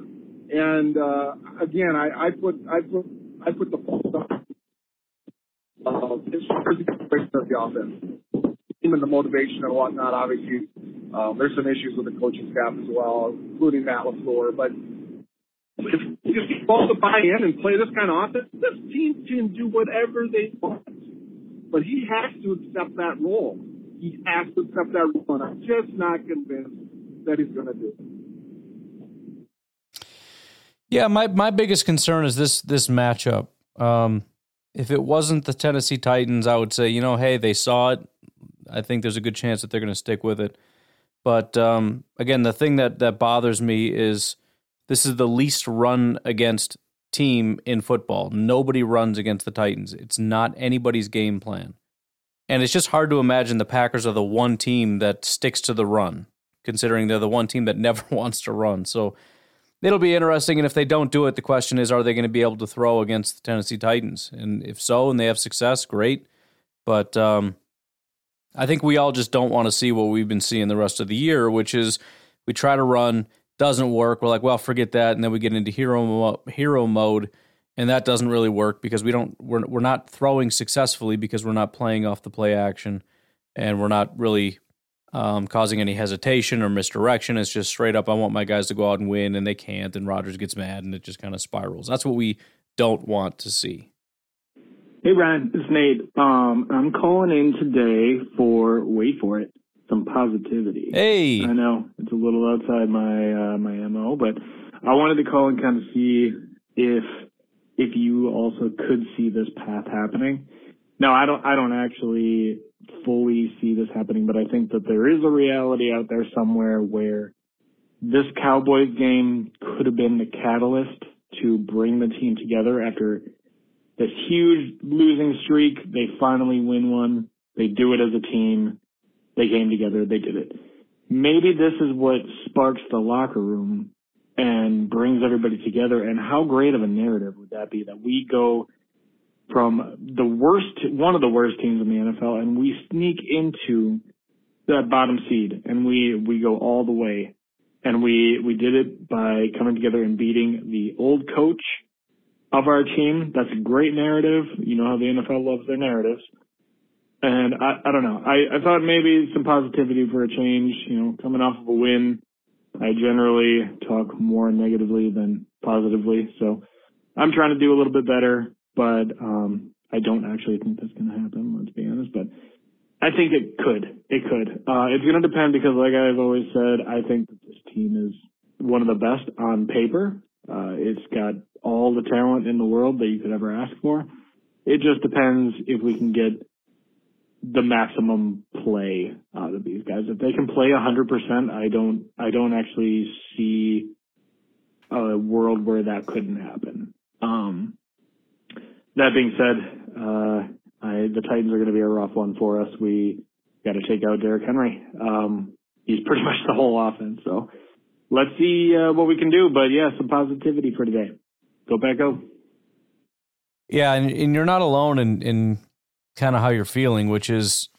And uh, again, I, I put I put I put the uh, as far as the of the offense, and the motivation and whatnot. Obviously, um, there's some issues with the coaching staff as well, including Matt LaFleur. But if you just to buy in and play this kind of offense, this team can do whatever they want. But he has to accept that role. He has to accept that role, and I'm just not convinced that he's going to do it. Yeah, my my biggest concern is this this matchup. Um, if it wasn't the Tennessee Titans, I would say, you know, hey, they saw it. I think there's a good chance that they're going to stick with it. But um, again, the thing that that bothers me is this is the least run against team in football. Nobody runs against the Titans. It's not anybody's game plan. And it's just hard to imagine the Packers are the one team that sticks to the run, considering they're the one team that never wants to run. So it'll be interesting. And if they don't do it, the question is, are they going to be able to throw against the Tennessee Titans? And if so, and they have success, great. But um, I think we all just don't want to see what we've been seeing the rest of the year, which is we try to run, doesn't work. We're like, well, forget that, and then we get into hero mo- hero mode, and that doesn't really work because we don't we're we're not throwing successfully because we're not playing off the play action, and we're not really um, causing any hesitation or misdirection. It's just straight up, I want my guys to go out and win, and they can't, and Rodgers gets mad, and it just kind of spirals. That's what we don't want to see. Hey Ryan, it's Nate. Um, I'm calling in today for wait for it, some positivity. Hey, I know it's a little outside my uh, my mo, but I wanted to call and kind of see if if you also could see this path happening. No, I don't. I don't actually fully see this happening, but I think that there is a reality out there somewhere where this Cowboys game could have been the catalyst to bring the team together after this huge losing streak. They finally win one. They do it as a team. They came together. They did it. Maybe this is what sparks the locker room and brings everybody together. And how great of a narrative would that be that we go from the worst, one of the worst teams in the NFL, and we sneak into that bottom seed and we, we go all the way. And we, we did it by coming together and beating the old coach of our team. That's a great narrative. You know how the NFL loves their narratives. And I, I don't know. I, I thought maybe some positivity for a change, you know, coming off of a win. I generally talk more negatively than positively. So I'm trying to do a little bit better, but um, I don't actually think that's going to happen. Let's be honest. But I think it could. It could. Uh, it's going to depend because, like I've always said, I think that this team is one of the best on paper. Uh, it's got all the talent in the world that you could ever ask for. It just depends if we can get the maximum play out of these guys. If they can play 100%, I don't, I don't actually see a world where that couldn't happen. Um, that being said, uh, I, the Titans are going to be a rough one for us. We got to take out Derrick Henry. Um, he's pretty much the whole offense. So let's see uh, what we can do. But yeah, some positivity for today. Go back. Yeah, and, and you're not alone in, in kind of how you're feeling, which is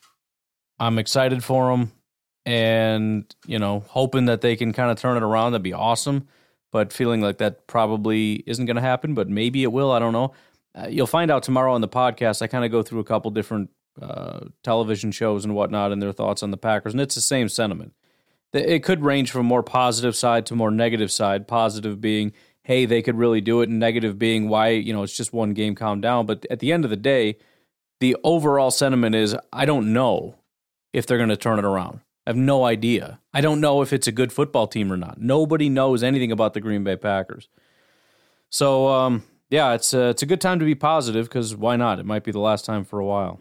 I'm excited for them and, you know, hoping that they can kind of turn it around. That'd be awesome. But feeling like that probably isn't going to happen, but maybe it will. I don't know. Uh, you'll find out tomorrow on the podcast. I kind of go through a couple different uh, television shows and whatnot and their thoughts on the Packers, and it's the same sentiment. It could range from more positive side to more negative side. Positive being, hey, they could really do it, and negative being, why, you know, it's just one game, calm down. But at the end of the day, the overall sentiment is, I don't know if they're going to turn it around. I have no idea. I don't know if it's a good football team or not. Nobody knows anything about the Green Bay Packers. So, um, yeah, it's a, it's a good time to be positive because why not? It might be the last time for a while.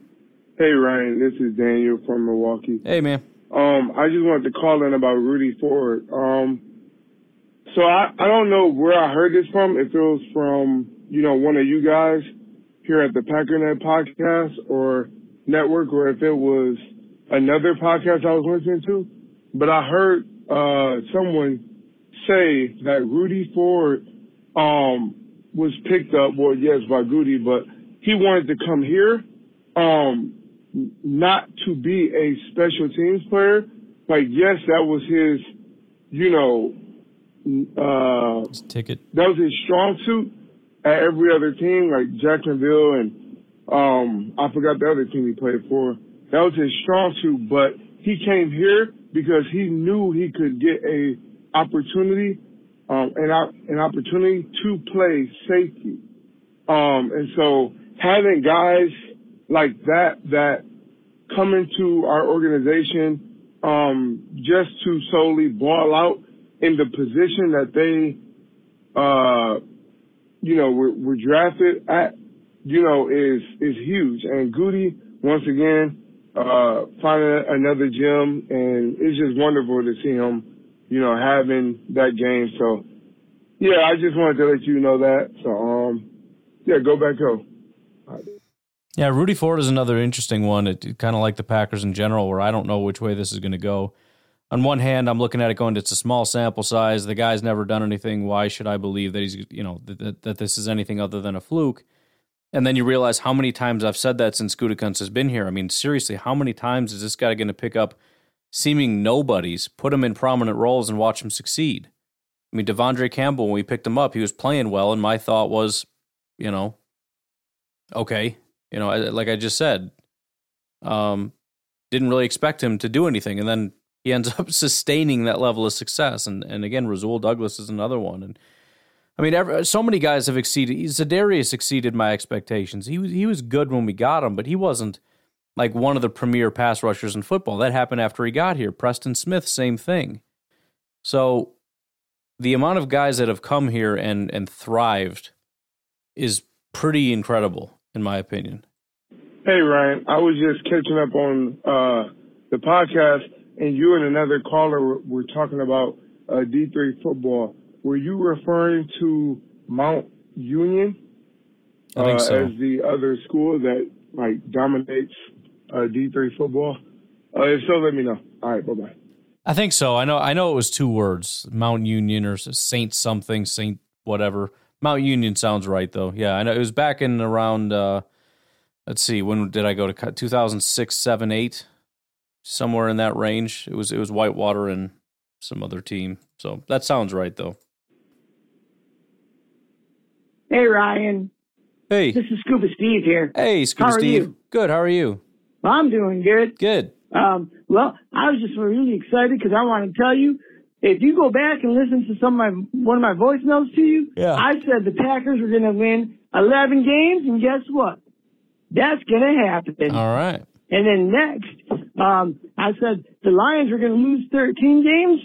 Hey Ryan, this is Daniel from Milwaukee. Hey man. Um, I just wanted to call in about Rudy Ford. Um, so I, I don't know where I heard this from. If it was from, you know, one of you guys here at the Packernet podcast or network or if it was another podcast I was listening to. But I heard, uh, someone say that Rudy Ford, um, was picked up, well, yes, by Goody, but he wanted to come here, um, not to be a special teams player. Like, yes, that was his, you know, uh, his ticket. That was his strong suit at every other team, like Jacksonville and, um, I forgot the other team he played for. That was his strong suit, but he came here because he knew he could get a opportunity, um, an, an opportunity to play safety. Um, and so having guys like that that come into our organization um, just to solely ball out in the position that they, uh, you know, were, were drafted at, you know, is is huge. And Goody, once again, uh, finding another gem, and it's just wonderful to see him, you know, having that game. So, yeah, I just wanted to let you know that. So, um, yeah, go back go. Yeah, Rudy Ford is another interesting one. It kind of like the Packers in general, where I don't know which way this is going to go. On one hand, I'm looking at it going, it's a small sample size. The guy's never done anything. Why should I believe that he's, you know, that, that this is anything other than a fluke? And then you realize how many times I've said that since Gutekunst has been here. I mean, seriously, how many times is this guy going to pick up seeming nobodies, put him in prominent roles, and watch him succeed? I mean, De'Vondre Campbell, when we picked him up, he was playing well, and my thought was, you know, okay, you know, like I just said, um, didn't really expect him to do anything, and then he ends up sustaining that level of success. And and again, Rasul Douglas is another one. And I mean, every, so many guys have exceeded. Za'Darius exceeded my expectations. He was he was good when we got him, but he wasn't like one of the premier pass rushers in football. That happened after he got here. Preston Smith, same thing. So the amount of guys that have come here and and thrived is pretty incredible in my opinion. Hey Ryan, I was just catching up on uh, the podcast, and you and another caller were, were talking about uh, D3 football. Were you referring to Mount Union uh, so. as the other school that like dominates uh, D3 football? Uh, if so, let me know. All right, bye bye. I think so. I know. I know it was two words: Mount Union or Saint something, Saint whatever. Mount Union sounds right though. Yeah, I know it was back in around. Uh, let's see, when did I go to 2006, 7, 8? Somewhere in that range. It was it was Whitewater and some other team. So that sounds right though. Hey Ryan. Hey. This is Scuba Steve here. Hey, Scuba How are Steve. you? Good. How are you? I'm doing good. Good. Um, well, I was just really excited because I want to tell you, if you go back and listen to some of my one of my voicemails to you, Yeah. I said the Packers were going to win 11 games, and guess what? That's going to happen. All right. And then next, um, I said the Lions were going to lose 13 games,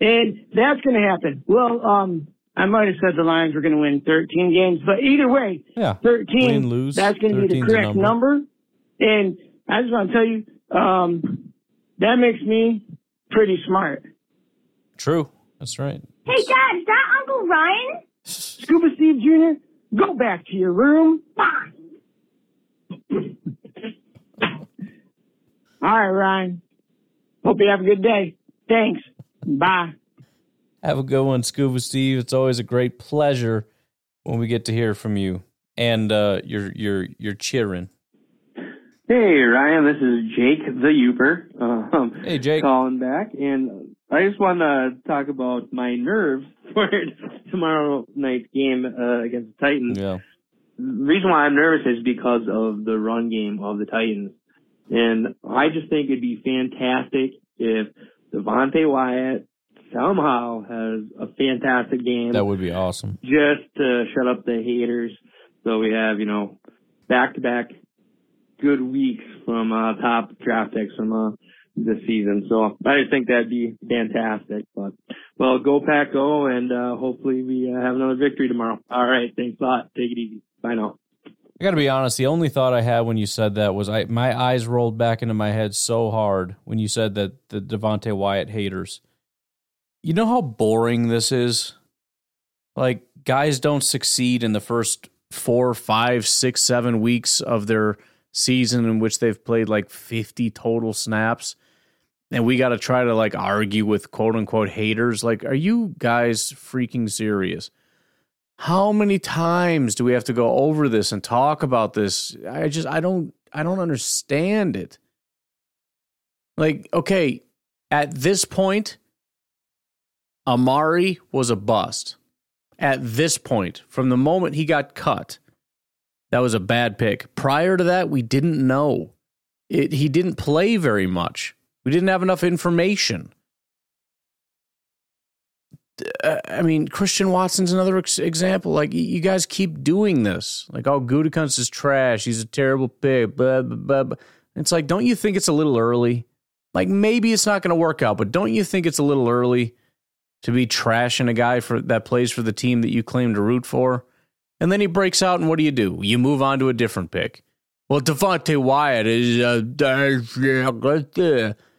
and that's going to happen. Well, um, I might have said the Lions were going to win 13 games, but either way, Yeah. 13, Win, lose, that's going to be the correct number. number. And I just want to tell you, um, that makes me pretty smart. True. That's right. Hey, Dad, is that Uncle Ryan. Scuba Steve Jr., go back to your room. All right, Ryan. Hope you have a good day. Thanks. Bye. Have a good one, Scuba Steve. It's always a great pleasure when we get to hear from you and uh, your your your cheering. Hey Ryan, this is Jake the Yooper. Um, hey Jake, calling back, and I just want to talk about my nerves for tomorrow night's game uh, against the Titans. Yeah. The reason why I'm nervous is because of the run game of the Titans, and I just think it'd be fantastic if Devonte Wyatt somehow has a fantastic game. That would be awesome. Just to shut up the haters, so we have you know back to back good weeks from uh, top draft picks from uh, this season. So I just think that'd be fantastic. But well, go Pack, go, and uh, hopefully we uh, have another victory tomorrow. All right, thanks a lot. Take it easy. Bye now. I got to be honest. The only thought I had when you said that was I my eyes rolled back into my head so hard when you said that the Devonte Wyatt haters. You know how boring this is. Like guys don't succeed in the first four, five, six, seven weeks of their season in which they've played like 50 total snaps and we got to try to like argue with quote unquote haters like are you guys freaking serious how many times do we have to go over this and talk about this i just i don't i don't understand it like okay at this point amari was a bust at this point from the moment he got cut that was a bad pick. Prior to that, we didn't know. It, he didn't play very much. We didn't have enough information. Uh, I mean, Christian Watson's another ex- example. Like, you guys keep doing this. Like, oh, Gutekunst is trash. He's a terrible pick. Blah, blah, blah, blah. It's like, don't you think it's a little early? Like, maybe it's not going to work out, but don't you think it's a little early to be trashing a guy for that plays for the team that you claim to root for? And then he breaks out, and what do you do? You move on to a different pick. Well, Devonte Wyatt is. Uh,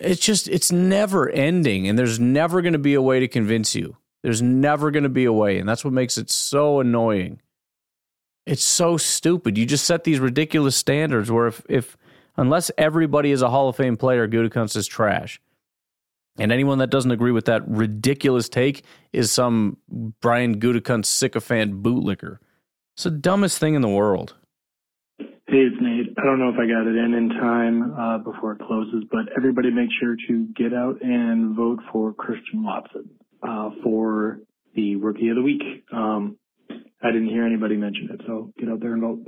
it's just, it's never ending, and there's never going to be a way to convince you. There's never going to be a way, and that's what makes it so annoying. It's so stupid. You just set these ridiculous standards where if, if unless everybody is a Hall of Fame player, Gutekunst is trash. And anyone that doesn't agree with that ridiculous take is some Brian Gutekunst sycophant bootlicker. It's the dumbest thing in the world. Hey, it's Nate. I don't know if I got it in in time uh, before it closes, but everybody make sure to get out and vote for Christian Watson uh, for the Rookie of the Week. Um, I didn't hear anybody mention it, so get out there and vote.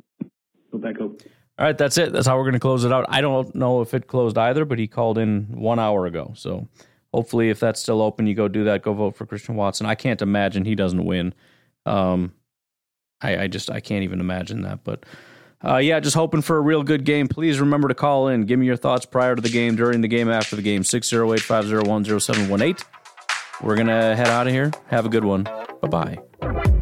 Go back up. All right, that's it. That's how we're going to close it out. I don't know if it closed either, but he called in one hour ago. So hopefully, if that's still open, you go do that. Go vote for Christian Watson. I can't imagine he doesn't win. Um, I, I just I can't even imagine that. But uh, yeah, just hoping for a real good game. Please remember to call in. Give me your thoughts prior to the game, during the game, after the game. 608 501 0718. We're going to head out of here. Have a good one. Bye bye.